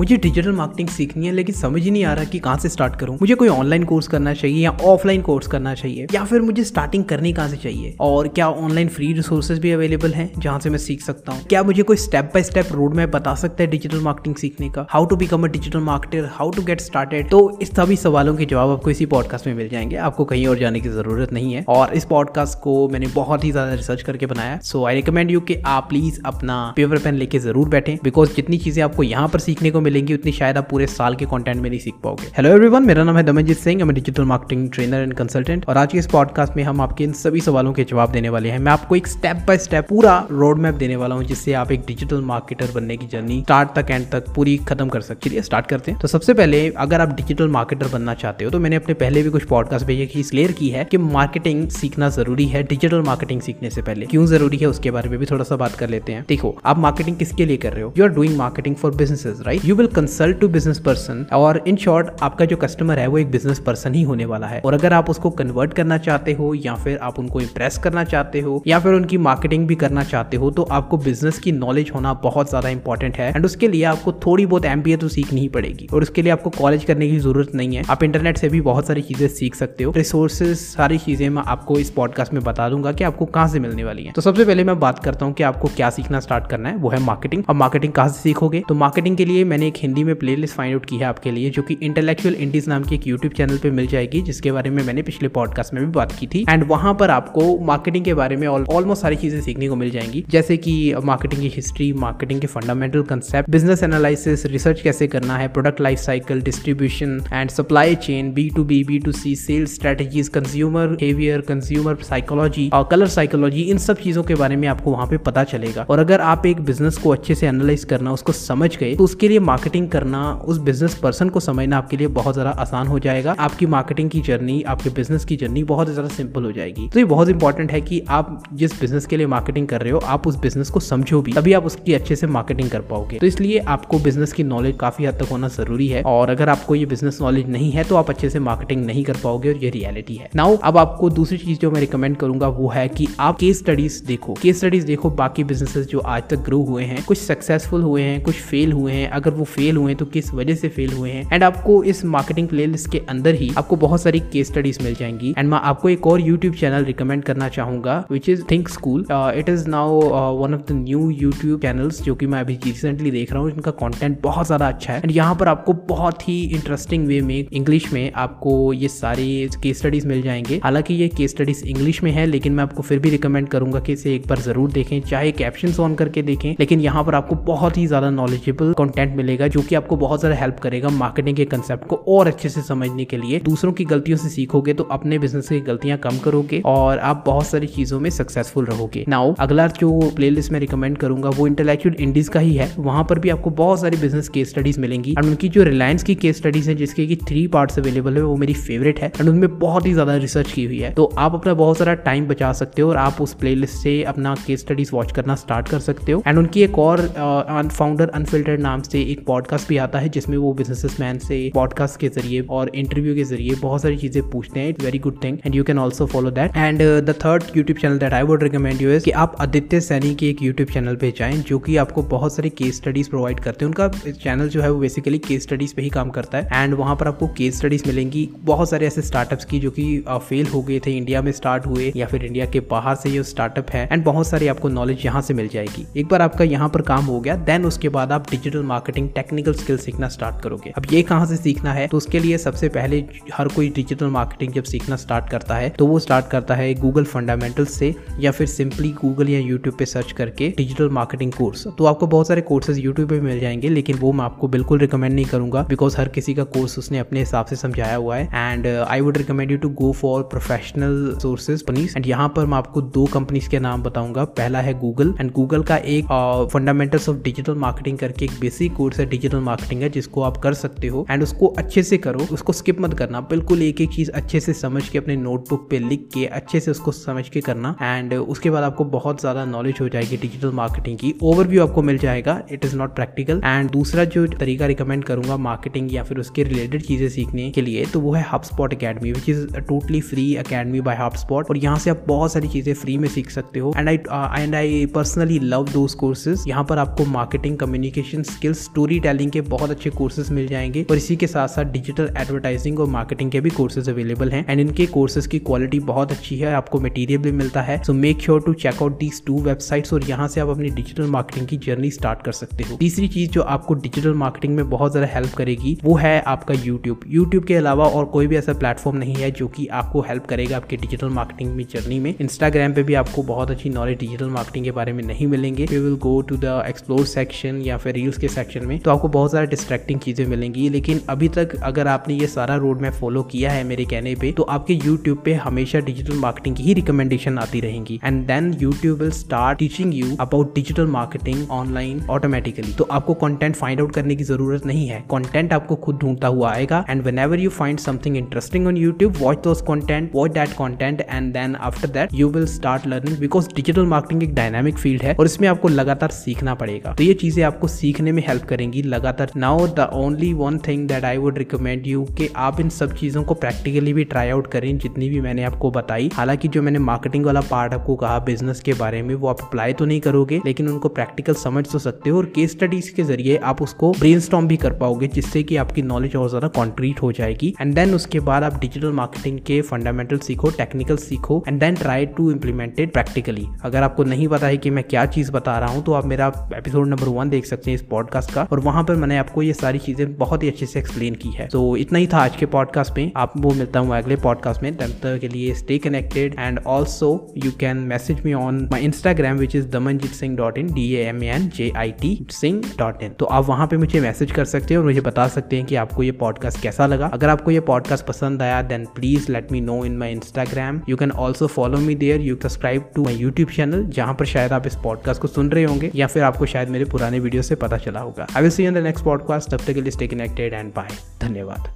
मुझे digital marketing सीखनी है, लेकिन समझ ही नहीं आ रहा कि कहाँ से स्टार्ट करूँ। मुझे कोई ऑनलाइन कोर्स करना चाहिए या ऑफलाइन कोर्स करना चाहिए, या फिर मुझे स्टार्टिंग करनी कहाँ से चाहिए? और क्या ऑनलाइन फ्री रिसोर्सेज भी अवेलेबल हैं जहाँ से मैं सीख सकता हूँ? क्या मुझे कोई step by step road map बता सकता है डिजिटल मार्केटिंग सीखने का? How to become a digital marketer how to get started तो इस सभी सवालों के जवाब आपको इसी पॉडकास्ट में मिल जाएँगे। आपको कहीं और जाने की ज़रूरत नहीं है। और इस पॉडकास्ट को मैंने बहुत ही ज़्यादा रिसर्च करके बनाया सो आई रिकमेंड यू कि आप प्लीज़ अपना पेपर पेन लेके ज़रूर बैठे। बिकॉज़ जितनी चीज़ें आपको यहाँ पर सीखने को मिलेंगी, उतनी शायद आप पूरे साल के कंटेंट में नहीं सीख पाओगे। हेलो एवरीवन मेरा नाम है दमनजीत सिंह मैं digital marketing trainer and consultant और आज के इस पॉडकास्ट में हम आपके इन सभी सवालों के जवाब देने वाले हैं। मैं आपको एक स्टेप बाय स्टेप पूरा रोड मैप देने वाला हूँ, जिससे आप एक डिजिटल मार्केटर बनने की जर्नी स्टार्ट तक एंड तक पूरी खत्म कर सकते चलिए स्टार्ट करते हैं। तो सबसे पहले, अगर आप डिजिटल मार्केटर बनना चाहते हो तो मैंने अपने पहले भी कुछ पॉडकास्ट ये चीज़ क्लियर की है कि मार्केटिंग सीखना ज़रूरी है डिजिटल मार्केटिंग सीखने से पहले। क्यों ज़रूरी है, उसके बारे में भी थोड़ा सा बात कर लेते हैं। देखो, आप मार्केटिंग किसके लिए कर रहे हो? You are doing marketing for businesses right you will consult to business person और इन शॉर्ट आपका जो कस्टमर है, वो एक बिज़नेस पर्सन ही होने वाला है। और अगर आप उसको कन्वर्ट करना चाहते हो, या फिर आप उनको इम्प्रेस करना चाहते हो, या फिर उनकी मार्केटिंग भी करना चाहते हो तो आपको बिज़नेस की नॉलेज होना बहुत ज़्यादा इंपॉर्टेंट है। एंड उसके लिए आपको थोड़ी बहुत एम तो सीखनी ही पड़ेगी। और उसके लिए आपको कॉलेज करने की ज़रूरत नहीं है। आप इंटरनेट से भी बहुत सारी चीज़ें सीख सकते हो। रिसोर्सेज सारी चीज़ें मैं आपको इस पॉडकास्ट में बता दूँगा कि आपको कहाँ से मिलने वाली है। तो सबसे पहले मैं बात करता हूँ कि आपको क्या सीखना स्टार्ट करना है। वो है मार्केटिंग अब मार्केटिंग कहाँ से सीखोगे? तो मार्केटिंग के लिए मैंने एक हिंदी में प्ले फाइंड आउट की है आपके लिए, जो कि इंटेलेक्चुअल इंडीज नाम की एक यूट्यूब चैनल पे मिल जाएगी, जिसके बारे में मैंने पिछले पॉडकास्ट में भी बात की थी। एंड वहाँ पर आपको मार्केटिंग के बारे में ऑलमोस्ट सारी चीज़ें सीखने को मिल जाएँगी, जैसे कि मार्केटिंग की हिस्ट्री मार्केटिंग के fundamental concept business analysis research कैसे करना है product life cycle distribution and supply chain B to B B to C sales strategies consumer behaviour consumer psychology और कलर साइकोलॉजी इन सब चीज़ों के बारे में आपको वहाँ पे पता चलेगा। और अगर आप एक बिज़नेस को अच्छे से एनालाइज करना, उसको समझ गए तो उसके लिए मार्केटिंग करना उस बिज़नेस पर्सन को समझना आपके लिए बहुत ज़्यादा आसान हो जाएगा। आपकी मार्केटिंग की जर्नी आपके बिज़नेस की जर्नी बहुत ज़्यादा सिंपल हो जाएगी। तो ये बहुत इंपॉर्टेंट है कि आप जिस बिज़नेस के लिए मार्केटिंग कर रहे हो, आप उस बिज़नेस को समझो भी, तभी आप उसकी अच्छे से मार्केटिंग कर पाओगे। तो इसलिए आपको बिज़नेस की नॉलेज काफ़ी हद तक होना ज़रूरी है और अगर आपको ये बिज़नेस नॉलेज नहीं है तो आप अच्छे से मार्केटिंग नहीं कर पाओगे और ये रियलिटी है। नाउ अब आपको दूसरी चीज़ जो मैं रिकमेंड करूँगा, वो है कि आप केस स्टडीज़ देखो। केस स्टडीज़ देखो, बाकी बिजनेसेस जो आज तक ग्रो हुए हैं, कुछ सक्सेसफुल हुए हैं, कुछ फेल हुए हैं, अगर वो फेल हुए तो किस वजह से फेल हुए हैं? एंड आपको इस मार्केटिंग प्लेलिस्ट के अंदर ही आपको बहुत सारी केस स्टडीज़ मिल जाएँगी। एंड मैं आपको एक और यूट्यूब चैनल रिकमेंड करना चाहूँगा which is Think School it is now one of the new YouTube channels जो कि मैं अभी रिसेंटली देख रहा हूँ। इनका कंटेंट बहुत ज़्यादा अच्छा है। एंड यहाँ पर आपको बहुत ही इंटरेस्टिंग वे में इंग्लिश में आपको ये सारी केस स्टडीज़ मिल जाएँगे। हालाँकि ये केस स्टडीज़ इंग्लिश में है, लेकिन मैं आपको फिर भी रिकमेंड करूँगा कि इसे एक बार ज़रूर देखें, चाहे कैप्शन ऑन करके देखें। लेकिन यहाँ पर आपको बहुत ही ज़्यादा नॉलेजेबल कंटेंट मिलेगा जो कि आपको बहुत ज़्यादा हेल्प करेगा मार्केटिंग के कंसेप्ट को और अच्छे से समझने के लिए। दूसरों की गलतियों से सीखोगे तो अपने बिज़नेस की गलतियाँ कम करोगे और आप बहुत सारी चीज़ों में सक्सेसफुल रहोगे। नाउ अगला जो प्लेलिस्ट में रिकमेंड करूँगा वो इंटेलेक्चुअल इंडीज का ही है। वहाँ पर भी आपको बहुत सारी बिज़नेस केस स्टडीज़ मिलेंगी एंड उनकी जो रिलायंस की केस स्टडीज़ है, जिसके की थ्री पार्ट्स अवेलेबल है, वो मेरी फेवरेट है एंड उनमें बहुत ही ज़्यादा रिसर्च की हुई है। तो आप अपना बहुत सारा टाइम बचा सकते हो और आप उस प्लेलिस्ट से अपना केस स्टडीज़ वॉच करना स्टार्ट कर सकते हो। एंड उनकी एक और फाउंडर अनफिल्टर्ड नाम से एक पॉडकास्ट भी आता है जिसमें वो बिज़नेस मैन से पॉडकास्ट के ज़रिए और इंटरव्यू के ज़रिए बहुत सारी चीज़ें पूछते हैं। It very good thing and you can also follow that and the third YouTube channel that I would recommend you is कि आप आदित्य सैनी के एक यूट्यूब चैनल पे जाएँ, जो कि आपको बहुत सारी केस स्टडीज़ प्रोवाइड करते हैं। उनका चैनल जो है वो बेसिकली केस स्टडीज़ पे ही काम करता है। एंड वहाँ पर आपको केस स्टडीज़ मिलेंगी बहुत सारे ऐसे स्टार्टअप्स की, जो कि फेल हो गए थे इंडिया में स्टार्ट हुए या फिर इंडिया के बाहर से ये स्टार्टअप है। एंड बहुत सारी आपको नॉलेज यहाँ से मिल जाएगी। एक बार आपका यहाँ पर काम हो गया देन उसके बाद आप डिजिटल मार्केटिंग टेक्निकल स्किल सीखना स्टार्ट करोगे। अब ये कहाँ से सीखना है? तो उसके लिए सबसे पहले हर कोई डिजिटल मार्केटिंग जब सीखना स्टार्ट करता है तो वो स्टार्ट करता है गूगल फंडामेंटल से या फिर सिंपली गूगल या यूट्यूब पे सर्च करके डिजिटल मार्केटिंग कोर्स तो आपको बहुत सारे कोर्सेज यूट्यूब पे मिल जाएँगे, लेकिन वो मैं आपको बिल्कुल रिकमेंड नहीं करूँगा बिकॉज़ हर किसी का कोर्स उसने अपने हिसाब से समझाया हुआ है। And I would recommend you to go for professional sources companies and यहाँ पर मैं आपको दो कंपनीज़ के नाम बताऊँगा। पहला है गूगल एंड गूगल का एक फंडामेंटल्स ऑफ़ डिजिटल मार्केटिंग करके एक बेसिक कोर्स है डिजिटल मार्केटिंग है, जिसको आप कर सकते हो एंड उसको अच्छे से करो, उसको स्किप मत करना। बिल्कुल एक एक चीज़ अच्छे से समझ के अपने नोटबुक पे लिख के, अच्छे से उसको समझ के करना एंड उसके बाद आपको बहुत ज़्यादा नॉलेज हो जाएगी डिजिटल मार्केटिंग की। ओवरव्यू आपको मिल जाएगा it is not practical and दूसरा जो तरीका रिकमेंड करूँगा मार्केटिंग या फिर उसके रिलेटेड चीज़ें सीखने के लिए तो वो है HubSpot academy which is totally free academy by HubSpot और यहाँ से आप बहुत सारी चीज़ें फ्री में सीख सकते हो। And I and I personally love those courses यहाँ पर आपको marketing communication skills story storytelling के बहुत अच्छे कोर्सेज मिल जाएँगे और इसी के साथ साथ डिजिटल एडवर्टाइजिंग और मार्केटिंग के भी कोर्सेज अवेलेबल हैं। एंड इनके कोर्सेज की क्वालिटी बहुत अच्छी है, आपको मटेरियल भी मिलता है। So make sure to check out these two websites और यहाँ से आप अपनी डिजिटल मार्केटिंग की जर्नी स्टार्ट कर सकते हो। तीसरी चीज़ जो आपको डिजिटल मार्केटिंग में बहुत ज़्यादा हेल्प करेगी, वो है आपका यूट्यूब यूट्यूब के अलावा और कोई भी ऐसा प्लेटफॉर्म नहीं है जो कि आपको हेल्प करेगा आपके डिजिटल मार्केटिंग में जर्नी में। इंस्टाग्राम पे भी आपको बहुत अच्छी नॉलेज डिजिटल मार्केटिंग के बारे में नहीं मिलेंगे। We will go to the explore section या फिर रील्स के सेक्शन में। तो आपको बहुत सारा डिस्ट्रैक्टिंग चीज़ें मिलेंगी। लेकिन अभी तक अगर आपने ये सारा रोड मैप फॉलो किया है मेरे कहने पे तो आपके यूट्यूब पे हमेशा डिजिटल मार्केटिंग की ही रिकमेंडेशन आती रहेंगी। And then YouTube will start teaching you about digital marketing online automatically तो आपको कंटेंट फाइंड आउट करने की ज़रूरत नहीं है। कॉन्टेंट आपको खुद ढूंढता हुआ आएगा। And whenever you find something interesting on YouTube watch those content watch that content and then after that you will start learning because digital marketing एक डायनामिक फ़ील्ड है और इसमें आपको लगातार सीखना पड़ेगा। तो ये चीज़ें आपको सीखने में हेल्प करेंगी। लगातार now the only one thing that I would recommend you कि आप इन सब चीज़ों को प्रैक्टिकली भी ट्राई आउट करें, जितनी भी मैंने आपको बताई। हालाँकि जो मैंने मार्केटिंग वाला पार्ट आपको कहा बिज़नेस के बारे में, वो आप अप्लाई तो नहीं करोगे, लेकिन उनको प्रैक्टिकल समझ तो सकते हो और केस स्टडीज़ के ज़रिए आप उसको ब्रेन भी कर पाओगे, जिससे कि आपकी नॉलेज और ज़्यादा कॉन्क्रीट हो जाएगी। एंड देन उसके बाद आप डिजिटल मार्केटिंग के फंडामेंटल सीखो टेक्निकल सीखो and then try to implement it practically अगर आपको नहीं पता है कि मैं क्या चीज़ बता रहा हूँ तो आप मेरा एपिसोड नंबर वन देख सकते हैं इस पॉडकास्ट का। और वहाँ पर मैंने आपको ये सारी चीज़ें बहुत ही अच्छे से एक्सप्लेन की है। तो इतना ही था आज के पॉडकास्ट में। आप वो मिलता हूँ अगले पॉडकास्ट में। तब तक के लिए stay connected and also you can message me on my Instagram which is Damanjeet Singh dot in D M N J I T Singh dot in तो आप वहाँ पे मुझे मैसेज कर सकते हैं और मुझे बता सकते हैं कि आपको ये पॉडकास्ट कैसा लगा। अगर आपको ये पॉडकास्ट पसंद आया then please let me know in my Instagram you can also follow me there you subscribe to my YouTube channel जहाँ पर शायद आप इस पॉडकास्ट को सुन रहे होंगे, या फिर आपको शायद मेरे पुराने वीडियो से पता चला होगा। I will see in the next podcast तब तक के लिए स्टे कनेक्टेड एंड बाय धन्यवाद.